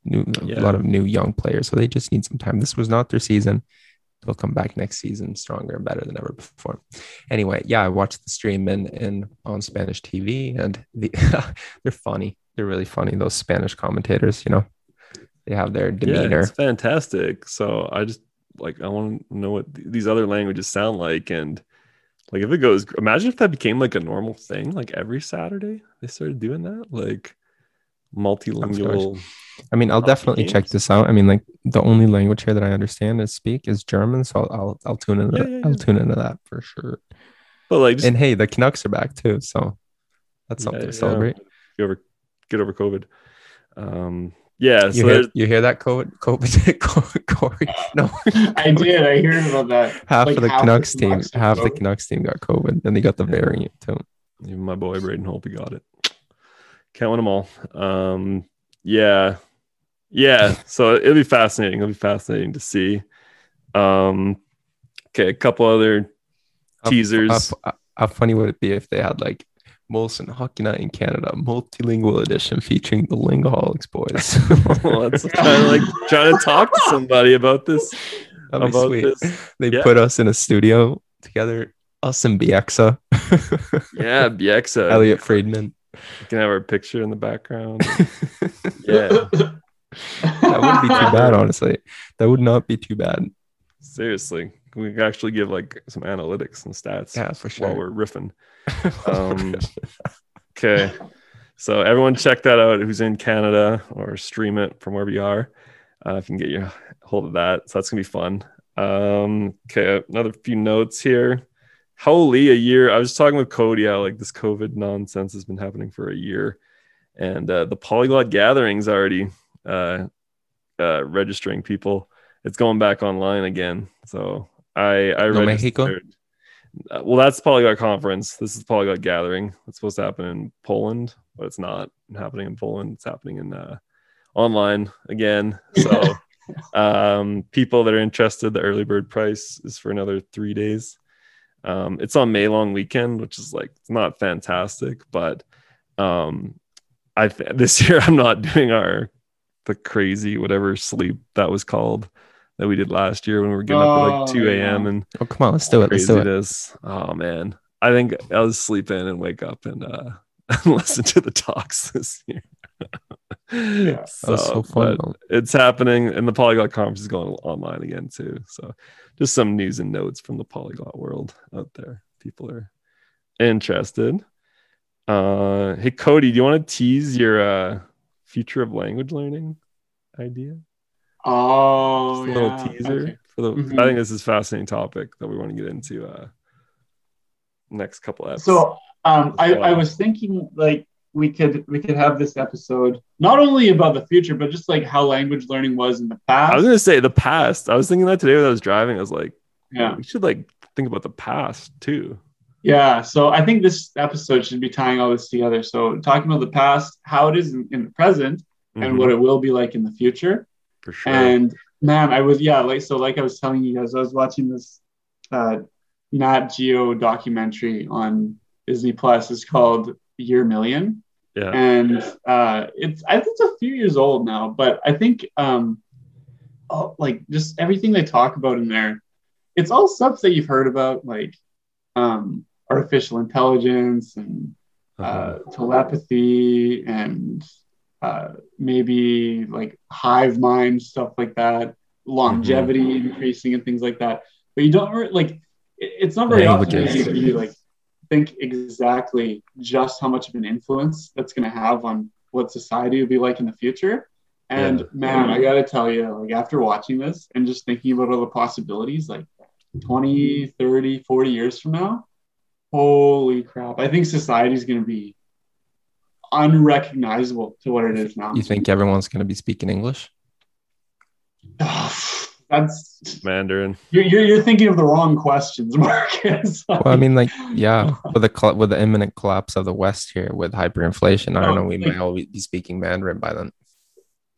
New Yeah. a lot of new young players. So they just need some time. This was not their season. They'll come back next season stronger and better than ever before. Anyway, yeah, I watched the stream in, in on Spanish TV and the, they're funny. They're really funny, those Spanish commentators, you know. They have their demeanor. yeah, it's fantastic. So I just like I want to know what th- these other languages sound like, and like if it goes, imagine if that became like a normal thing, like every Saturday they started doing that, like multilingual. I mean, I'll Hockey definitely check this out. I mean, like the only language here that I understand and speak is German, so I'll I'll, I'll tune into Yeah, that. yeah, I'll tune into that for sure. But like, just And hey, the Canucks are back too, so that's something yeah, to celebrate. Get over, get over COVID. Um, yeah. You hear, you hear that, COVID, COVID, Corey? No, I did. I heard about that. half Like, of the half the Canucks team, Canucks have half the COVID. Canucks team got COVID, and they got the Yeah. variant too. even my boy Braden Holtby, he got it. Can't win them all. Um, yeah, yeah. So it'll be fascinating. It'll be fascinating to see. Um, okay, a couple other How- teasers. How, how funny would it be if they had like Molson Hockey Night in Canada multilingual edition featuring the Lingaholics boys? well, that's kind of like trying to talk to somebody about this. That'd be about sweet. this. They Yeah. put us in a studio together, us and Bieksa, Yeah, Bieksa. Elliotte Friedman. We can have our picture in the background. yeah, that wouldn't be too bad, honestly. That would not be too bad. seriously. We can actually give like some analytics and stats Yeah, for sure. while sure. we're riffing. Um, Okay. So everyone check that out who's in Canada or stream it from wherever you are. Uh, if you can get your hold of that. So that's gonna be fun. Um, okay, another few notes here. Holy a year. I was talking with Cody how like this COVID nonsense has been happening for a year. And uh, the polyglot gatherings already uh, uh, registering people. It's going back online again. So I I No Mexico? registered. Uh, well, that's Polyglot Conference. This is Polyglot Gathering. It's supposed to happen in Poland, but it's not happening in Poland. It's happening in uh, online again. So, um, people that are interested, the early bird price is for another three days. Um, it's on May long weekend, which is like it's not fantastic, but um, I th- this year I'm not doing our the crazy whatever sleep that was called that we did last year when we were getting up at like Oh, 2 a.m. yeah. and Oh, come on, let's do it. Let's crazy do it it. is. Oh man, I think I'll just sleep in and wake up and uh, listen to the talks this year. Yeah, That was so fun. it's happening, and the Polyglot conference is going online again too. So, just some news and notes from the Polyglot world out there. People are interested. Uh, hey Cody, do you want to tease your uh, future of language learning idea? Oh, Just a little teaser Okay. for the. Mhm. I think this is a fascinating topic that we want to get into. Uh, next couple episodes. So um, I, I was thinking like we could we could have this episode not only about the future, but just like how language learning was in the past. I was gonna say the past. I was thinking that today when I was driving. I was like, yeah. we should like think about the past too. Yeah, so I think this episode should be tying all this together. So talking about the past, how it is in, in the present, and Mhm, what it will be like in the future. for sure. And man, I was yeah, like so like I was telling you guys, I was watching this uh Nat Geo documentary on Disney Plus. It's called Year Million. yeah. And uh it's I think it's a few years old now, but I think um oh, like just everything they talk about in there, it's all stuff that you've heard about, like um artificial intelligence and Uh-huh. uh, telepathy and uh, maybe like hive mind stuff like that, longevity increasing and things like that. But you don't re- like it's not very often that you you, like think exactly just how much of an influence that's going to have on what society will be like in the future. And Yeah. man, I got to tell you, like after watching this and just thinking about all the possibilities, like 20, 30, 40 years from now, holy crap. I think society is going to be unrecognizable to what it is now. You think everyone's going to be speaking English? That's Mandarin. you're, you're, you're thinking of the wrong questions, Marcus. Well, I mean, like, yeah, with the col- with the imminent collapse of the West here with hyperinflation, I don't oh, know. We might all be speaking Mandarin by then.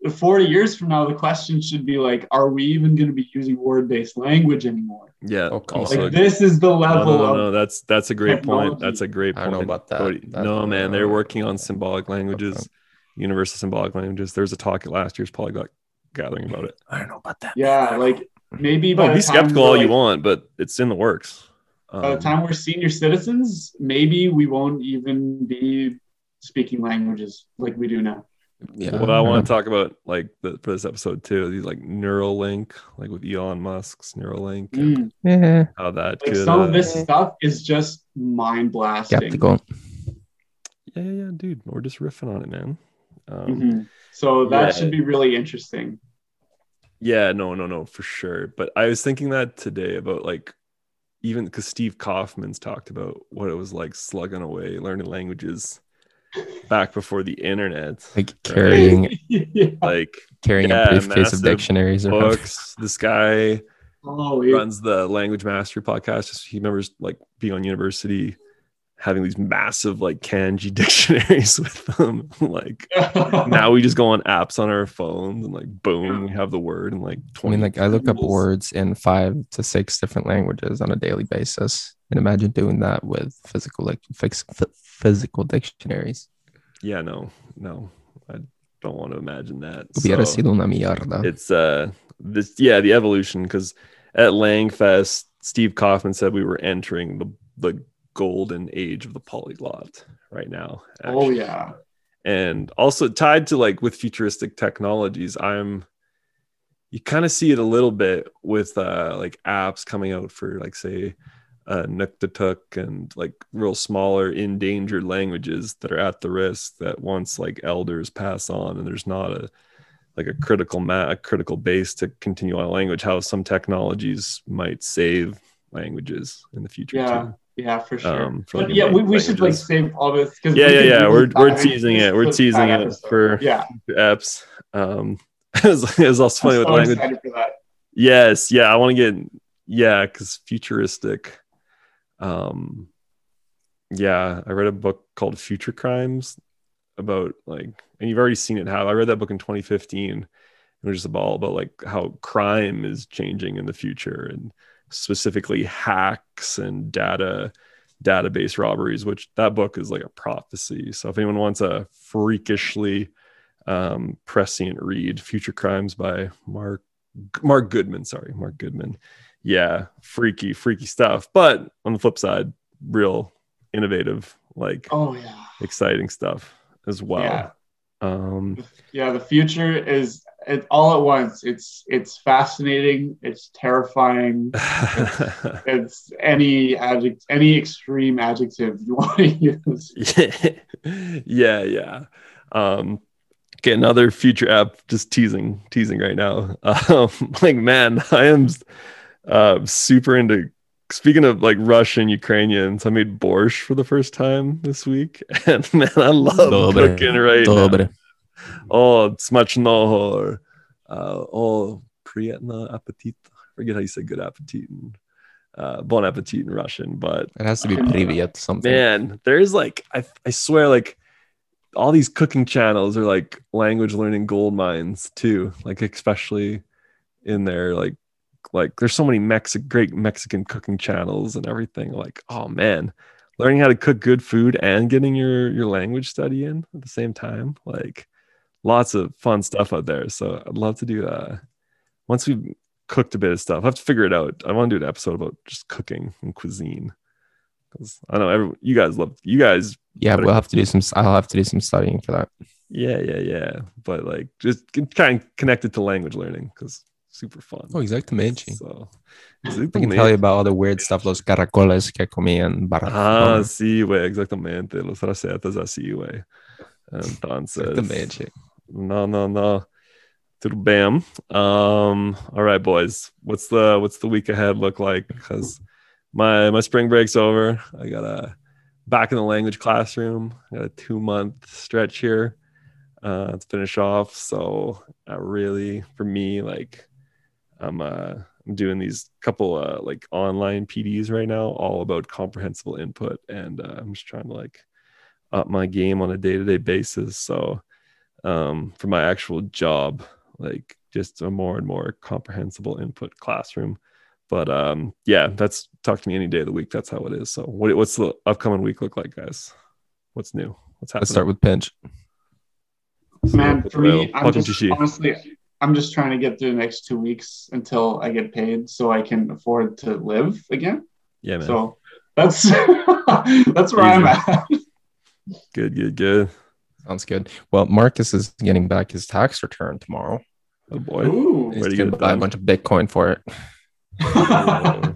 40 years from now, the question should be like, are we even going to be using word-based language anymore? Yeah. Come also, Like this is the level no, no, of no, That's that's a great point. That's a great point. I point. don't know about that. Cody. That- no, man, they're working on symbolic languages, okay. universal symbolic languages. There's a talk at last year's polyglot gathering about it. I don't know about that. yeah, like maybe by No, be skeptical we're, all you want, but it's in the works. By the Um, time we're senior citizens, maybe we won't even be speaking languages like we do now. Yeah. what I want to talk about, like the, for this episode too, these like Neuralink, like with Elon Musk's Neuralink, and Mm. Yeah. how that Like could. some uh, of this stuff is just mind blasting. Skeptical. yeah, yeah, yeah, dude, we're just riffing on it, man. Um, Mhm. So that Yeah. should be really interesting. Yeah, no, no, no, for sure. But I was thinking that today about like even because Steve Kaufmann's talked about what it was like slugging away learning languages back before the internet. Like carrying yeah. Like carrying Yeah, a briefcase of dictionaries or books. This guy Oh, yeah. runs the Language Mastery podcast. Just he remembers like being on university, having these massive like kanji dictionaries with them. like now we just go on apps on our phones and like boom, we have the word and like I 20 mean, like I look up words in five to six different languages on a daily basis, and imagine doing that with physical like fix, f- physical dictionaries. Yeah, no, no, I don't want to imagine that. Hubiera So, sido una mierda. it's uh this yeah the evolution because at Langfest, Steve Kaufmann said we were entering the the golden age of the polyglot right now. oh yeah. and also tied to like with futuristic technologies i'm you kind of see it a little bit with uh like apps coming out for like say uh Inuktitut and like real smaller endangered languages that are at the risk that once like elders pass on and there's not a like a critical ma- a critical base to continue on a language how some technologies might save languages in the future Yeah. too. Yeah, for sure. Um, for, but like, yeah, we, we should like save all this because Yeah, yeah, yeah, we're- we're teasing it. We're teasing it for- yeah. apps. Um, it was, also funny with language. Yes, yeah, I want to get yeah, because futuristic. Um, yeah, I read a book called Future Crimes about like, and you've already seen it. How I read that book in 2015. It was just about all about like how crime is changing in the future, and specifically hacks and data database robberies. Which that book is like a prophecy. So if anyone wants a freakishly um, prescient read, Future Crimes by Mark Marc Goodman, sorry, Marc Goodman. Yeah, freaky, freaky stuff. But on the flip side, real innovative, like Oh yeah. exciting stuff as well. Yeah. Um, Yeah, the future is it all at once. It's it's fascinating, it's terrifying, it's any adjective any extreme adjective you want to use. yeah, yeah. Um, okay, another future app. Just teasing, teasing right now. Um, like, man, I am uh, super into speaking of like Russian Ukrainians, I made borscht for the first time this week, and man, I love Dobre. cooking right now. Dobre. Oh, смачного. Uh, oh, приятно аппетит. I forget how you say good appetit. In, uh, bon appetit in Russian, but It has to be privyet something. man, there's like I I swear like all these cooking channels are like language learning gold mines too. Like especially in there, like like there's so many Mexic great Mexican cooking channels and everything. Like, oh man, learning how to cook good food and getting your your language study in at the same time. Like lots of fun stuff out there. So I'd love to do uh once we've cooked a bit of stuff. I have to figure it out. I want to do an episode about just cooking and cuisine. Because I know every, you guys love you guys. Yeah, Better- we'll have to do some. I'll have to do some studying for that. Yeah, yeah, yeah. But like just kind of connected to language learning because super fun. Oh, exactamente. So I can tell you about all the weird stuff. Los caracoles que comían. Ah, Barcelona. sí, güey, exactamente. Los recetas así, güey. Entonces, Exactamente. no, no, no. Tudo bam. Um, all right, boys. What's the what's the week ahead look like? Because my my spring break's over. I got a back in the language classroom. I got a two month stretch here uh, to finish off. So I really, for me, like I'm uh I'm doing these couple uh like online PDs right now, all about comprehensible input, and uh, I'm just trying to like up my game on a day to day basis. So um, for my actual job, like just a more and more comprehensible input classroom. But um, yeah, that's talk to me any day of the week. That's how it is. So what, what's the upcoming week look like, guys? What's new? What's happening? Let's start with pinch. Man, for me, I'm Welcome to just honestly, I'm just trying to get through the next two weeks until I get paid, so I can afford to live again. Yeah, man. So that's that's where I'm at. good, good, good. Sounds good. Well, Marcus is getting back his tax return tomorrow. Oh boy. Ooh. He's gonna buy a bunch of Bitcoin for it.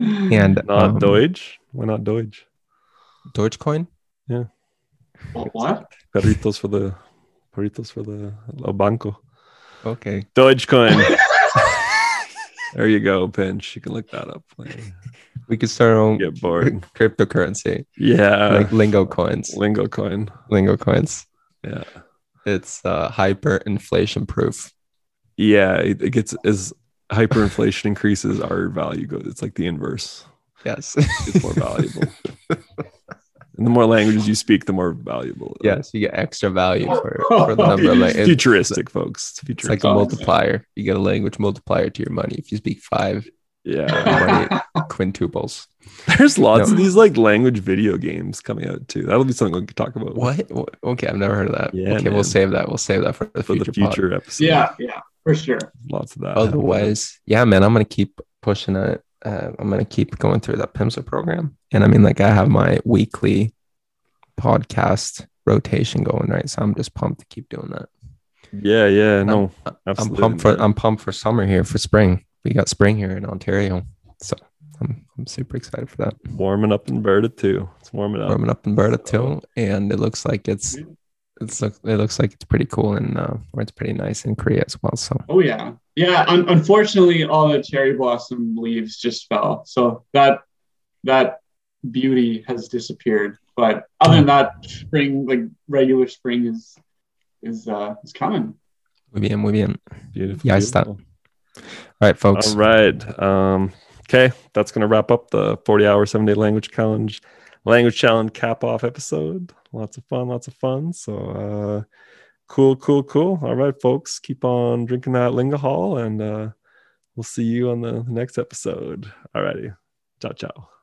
And not um, Deutsch. Why not Deutsch? Dogecoin? Yeah. What? Perritos for the perritos for the El Banco. Okay. Dogecoin. there you go, Pinch. You can look that up. We could start our own get bored. cryptocurrency, Yeah. like lingo coins. Lingo coin. Lingo coins. Yeah. It's uh, hyperinflation proof. Yeah. It, it gets as hyperinflation increases, our value goes. It's like the inverse. Yes. It's more valuable. and the more languages you speak, the more valuable. yes, you get extra value for, for the number of like it's, futuristic, folks. It's it's futuristic. like a multiplier. You get a language multiplier to your money. If you speak five, yeah. quintuples. There's lots No. of these like language video games coming out too. That'll be something we can talk about. What? What? Okay, I've never heard of that. Yeah, okay, man. we'll save that. We'll save that for the For future. the future episode. Yeah, yeah, for sure. Lots of that. Otherwise, yeah, man, I'm gonna keep pushing it. Uh, I'm gonna keep going through that Pimsleur program, and I mean, like, I have my weekly podcast rotation going right, so I'm just pumped to keep doing that. Yeah, yeah. No, I'm absolutely. pumped for. I'm pumped for summer here for spring. We got spring here in Ontario, so I'm I'm super excited for that. warming up in Berta too. It's warming up. Warming up in Berta too, and it looks like it's it's look it looks like it's pretty cool and uh, or it's pretty nice in Korea as well. So Oh yeah, yeah. Un- unfortunately, all the cherry blossom leaves just fell, so that that beauty has disappeared. But other than that, spring, like regular spring, is is uh is coming. muy bien, muy bien. Beautiful. Ya está. beautiful. All right, folks. All right. Um, okay, that's gonna wrap up the 40 hour, seven day language challenge, language challenge cap off episode. Lots of fun, lots of fun. So uh cool, cool, cool. All right, folks. Keep on drinking that Lingahol and uh we'll see you on the next episode. All righty. Ciao ciao.